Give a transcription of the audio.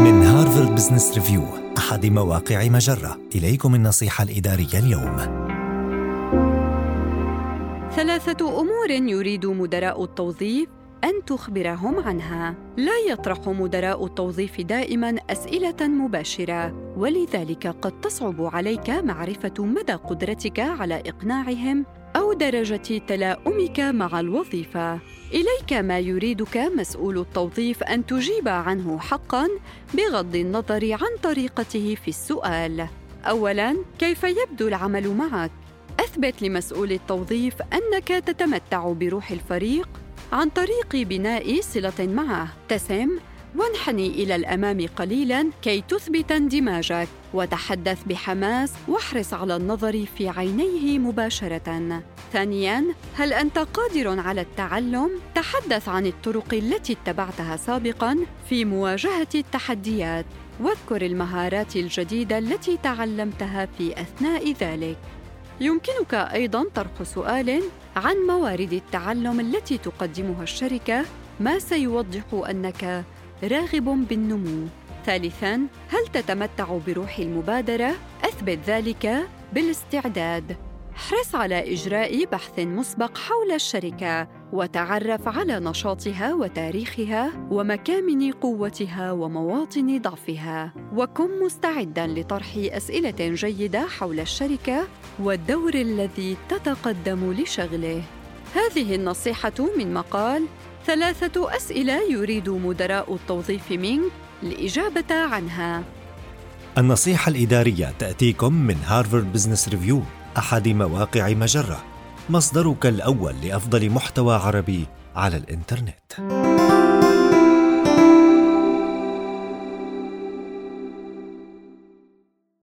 من هارفارد بزنس ريفيو أحد مواقع مجرة إليكم النصيحة الإدارية اليوم ثلاثة أمور يريد مدراء التوظيف أن تخبرهم عنها. لا يطرح مدراء التوظيف دائماً أسئلة مباشرة، ولذلك قد تصعب عليك معرفة مدى قدرتك على إقناعهم أو درجة تلاؤمك مع الوظيفة. إليك ما يريدك مسؤول التوظيف أن تجيب عنه حقاً بغض النظر عن طريقته في السؤال. أولاً، كيف يبدو العمل معك؟ أثبت لمسؤول التوظيف أنك تتمتع بروح الفريق عن طريق بناء صلة معه تسم وانحني إلى الأمام قليلاً كي تثبت اندماجك وتحدث بحماس واحرص على النظر في عينيه مباشرة. ثانياً، هل أنت قادر على التعلم؟ تحدث عن الطرق التي اتبعتها سابقاً في مواجهة التحديات، واذكر المهارات الجديدة التي تعلمتها في أثناء ذلك. يمكنك أيضا طرح سؤال عن موارد التعلم التي تقدمها الشركة ما سيوضح أنك راغب بالنمو. ثالثا هل تتمتع بروح المبادرة؟ أثبت ذلك بالاستعداد. احرص على إجراء بحث مسبق حول الشركة وتعرف على نشاطها وتاريخها ومكامن قوتها ومواطن ضعفها. وكن مستعدا لطرح أسئلة جيدة حول الشركة والدور الذي تتقدم لشغله. هذه النصيحة من مقال ثلاثة أسئلة يريد مدراء التوظيف منك الاجابه عنها. النصيحة الإدارية تأتيكم من هارفارد بزنس ريفيو أحد مواقع مجرة. مصدرك الأول لأفضل محتوى عربي على الإنترنت.